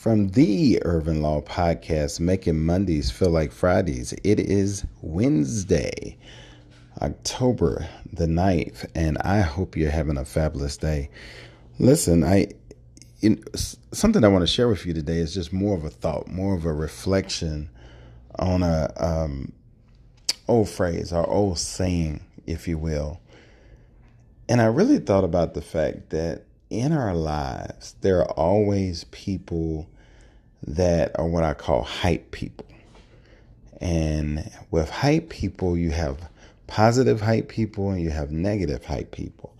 from the Irvin Law Podcast, making Mondays feel like Fridays. It is Wednesday, October the 9th, and I hope you're having a fabulous day. Listen, I in, something I want to share with you today is just more of a thought, more of a reflection on a um, old phrase or old saying, if you will. And I really thought about the fact that in our lives, there are always people that are what I call hype people. And with hype people, you have positive hype people and you have negative hype people.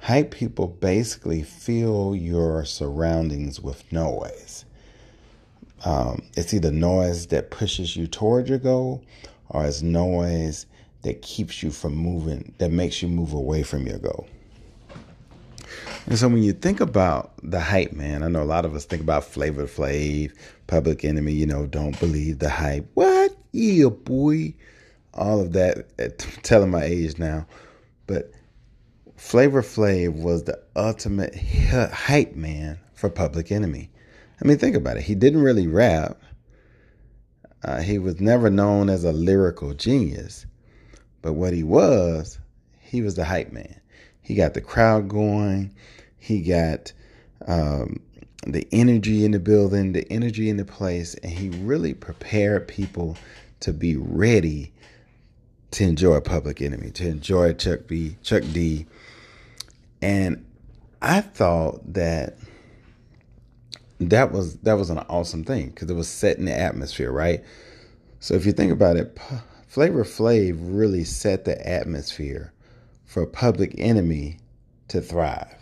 Hype people basically fill your surroundings with noise. Um, it's either noise that pushes you toward your goal or it's noise that keeps you from moving, that makes you move away from your goal. And so when you think about the hype, man, I know a lot of us think about Flavor Flav, Public Enemy, you know, don't believe the hype. What? Yeah, boy. All of that, telling my age now. But Flavor Flav was the ultimate hype man for Public Enemy. I mean, think about it. He didn't really rap. Uh, he was never known as a lyrical genius. But what he was, he was the hype man. He got the crowd going. He got um, the energy in the building, the energy in the place, and he really prepared people to be ready to enjoy Public Enemy, to enjoy Chuck B, Chuck D. And I thought that that was that was an awesome thing because it was setting the atmosphere, right? So if you think about it, Flavor Flav really set the atmosphere for Public Enemy to thrive.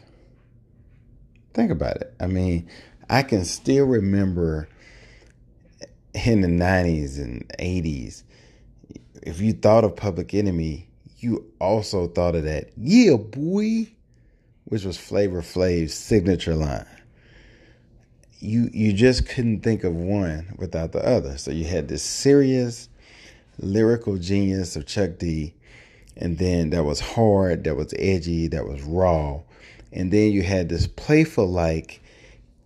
Think about it. I mean, I can still remember in the 90s and 80s, if you thought of Public Enemy, you also thought of that, yeah, boy, which was Flavor Flav's signature line. You you just couldn't think of one without the other. So you had this serious lyrical genius of Chuck D and then that was hard, that was edgy, that was raw. And then you had this playful like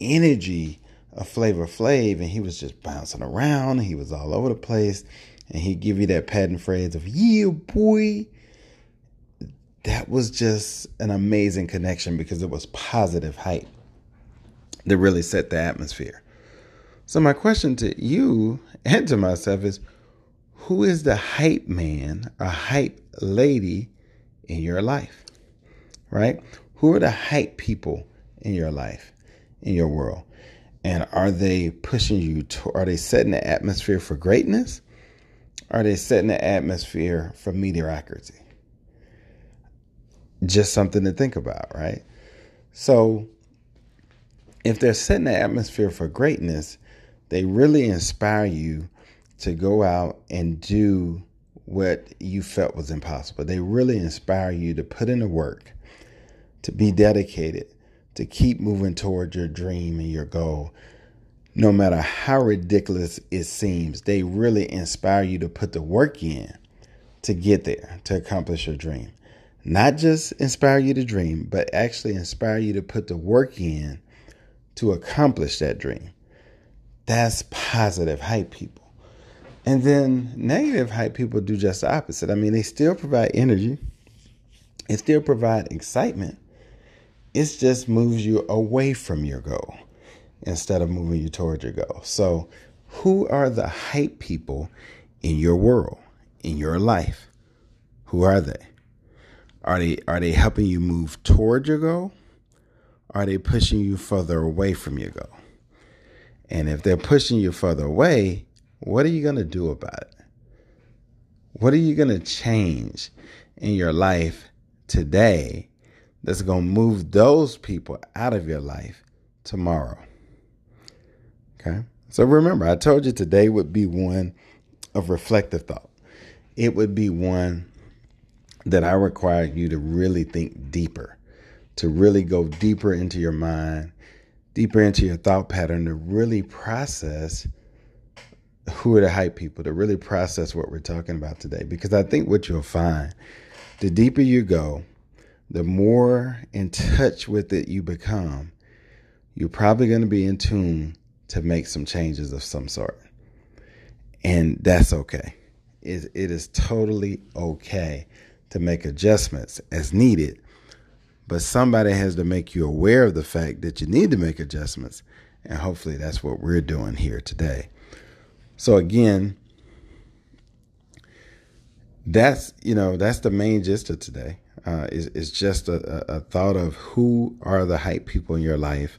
energy of Flavor Flav, and he was just bouncing around, he was all over the place, and he'd give you that patent phrase of yeah boy. That was just an amazing connection because it was positive hype that really set the atmosphere. So my question to you and to myself is who is the hype man or hype lady in your life? Right? Who are the hype people in your life, in your world? And are they pushing you to, are they setting the atmosphere for greatness? Are they setting the atmosphere for mediocrity? Just something to think about, right? So, if they're setting the atmosphere for greatness, they really inspire you to go out and do what you felt was impossible. They really inspire you to put in the work, to be dedicated, to keep moving toward your dream and your goal. No matter how ridiculous it seems, they really inspire you to put the work in to get there, to accomplish your dream. Not just inspire you to dream, but actually inspire you to put the work in to accomplish that dream. That's positive hype, people. And then negative hype people do just the opposite. I mean, they still provide energy, it still provide excitement. It just moves you away from your goal instead of moving you toward your goal. So, who are the hype people in your world, in your life? Who are they? Are they are they helping you move toward your goal? Are they pushing you further away from your goal? And if they're pushing you further away, what are you going to do about it? What are you going to change in your life today that's going to move those people out of your life tomorrow? Okay? So remember, I told you today would be one of reflective thought. It would be one that I require you to really think deeper, to really go deeper into your mind, deeper into your thought pattern, to really process who are the hype people, to really process what we're talking about today. Because I think what you'll find, the deeper you go, the more in touch with it you become, you're probably going to be in tune to make some changes of some sort. And that's okay. It, it is totally okay to make adjustments as needed, but somebody has to make you aware of the fact that you need to make adjustments. And hopefully that's what we're doing here today. So, again, that's you know that's the main gist of today uh, is, is just a, a thought of who are the hype people in your life?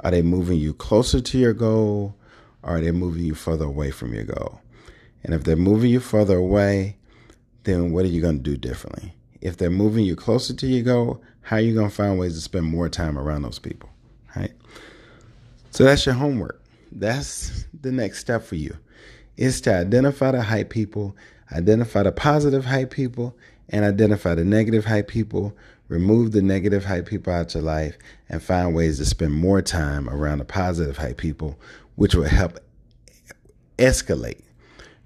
Are they moving you closer to your goal or are they moving you further away from your goal? And if they're moving you further away then what are you going to do differently? If they're moving you closer to your goal how are you going to find ways to spend more time around those people right? So that's your homework. That's the next step for you. Is to identify the hype people identify the positive hype people and identify the negative hype people, remove the negative hype people out of your life, and find ways to spend more time around the positive hype people, which will help escalate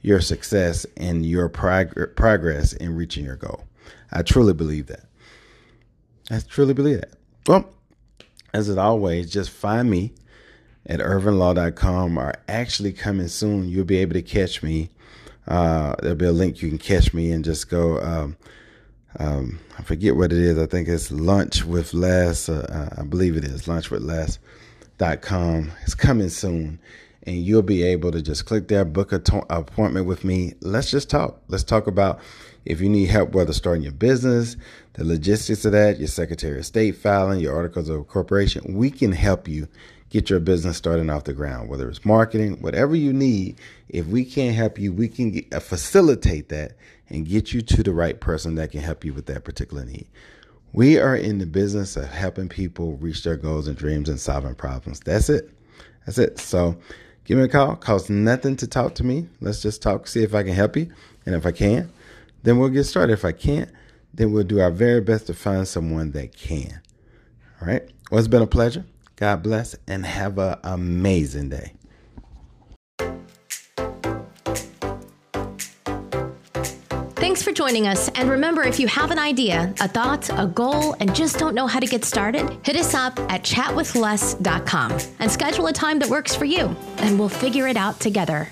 your success and your prog- progress in reaching your goal. I truly believe that. I truly believe that. Well, as it always, just find me at irvinlaw.com or actually coming soon. You'll be able to catch me uh, there'll be a link you can catch me and just go. Um, um, I forget what it is. I think it's Lunch with Les. Uh, I believe it is Lunch with Les.com. It's coming soon. And you'll be able to just click there, book a to- appointment with me. Let's just talk. Let's talk about if you need help, whether starting your business, the logistics of that, your Secretary of State filing, your articles of incorporation. We can help you get your business starting off the ground, whether it's marketing, whatever you need. If we can't help you, we can get, uh, facilitate that and get you to the right person that can help you with that particular need. We are in the business of helping people reach their goals and dreams and solving problems. That's it. That's it. So give me a call. Costs nothing to talk to me. Let's just talk, see if I can help you. And if I can, then we'll get started. If I can't, then we'll do our very best to find someone that can. All right. Well, it's been a pleasure. God bless and have an amazing day. Thanks for joining us. And remember, if you have an idea, a thought, a goal, and just don't know how to get started, hit us up at chatwithles.com and schedule a time that works for you, and we'll figure it out together.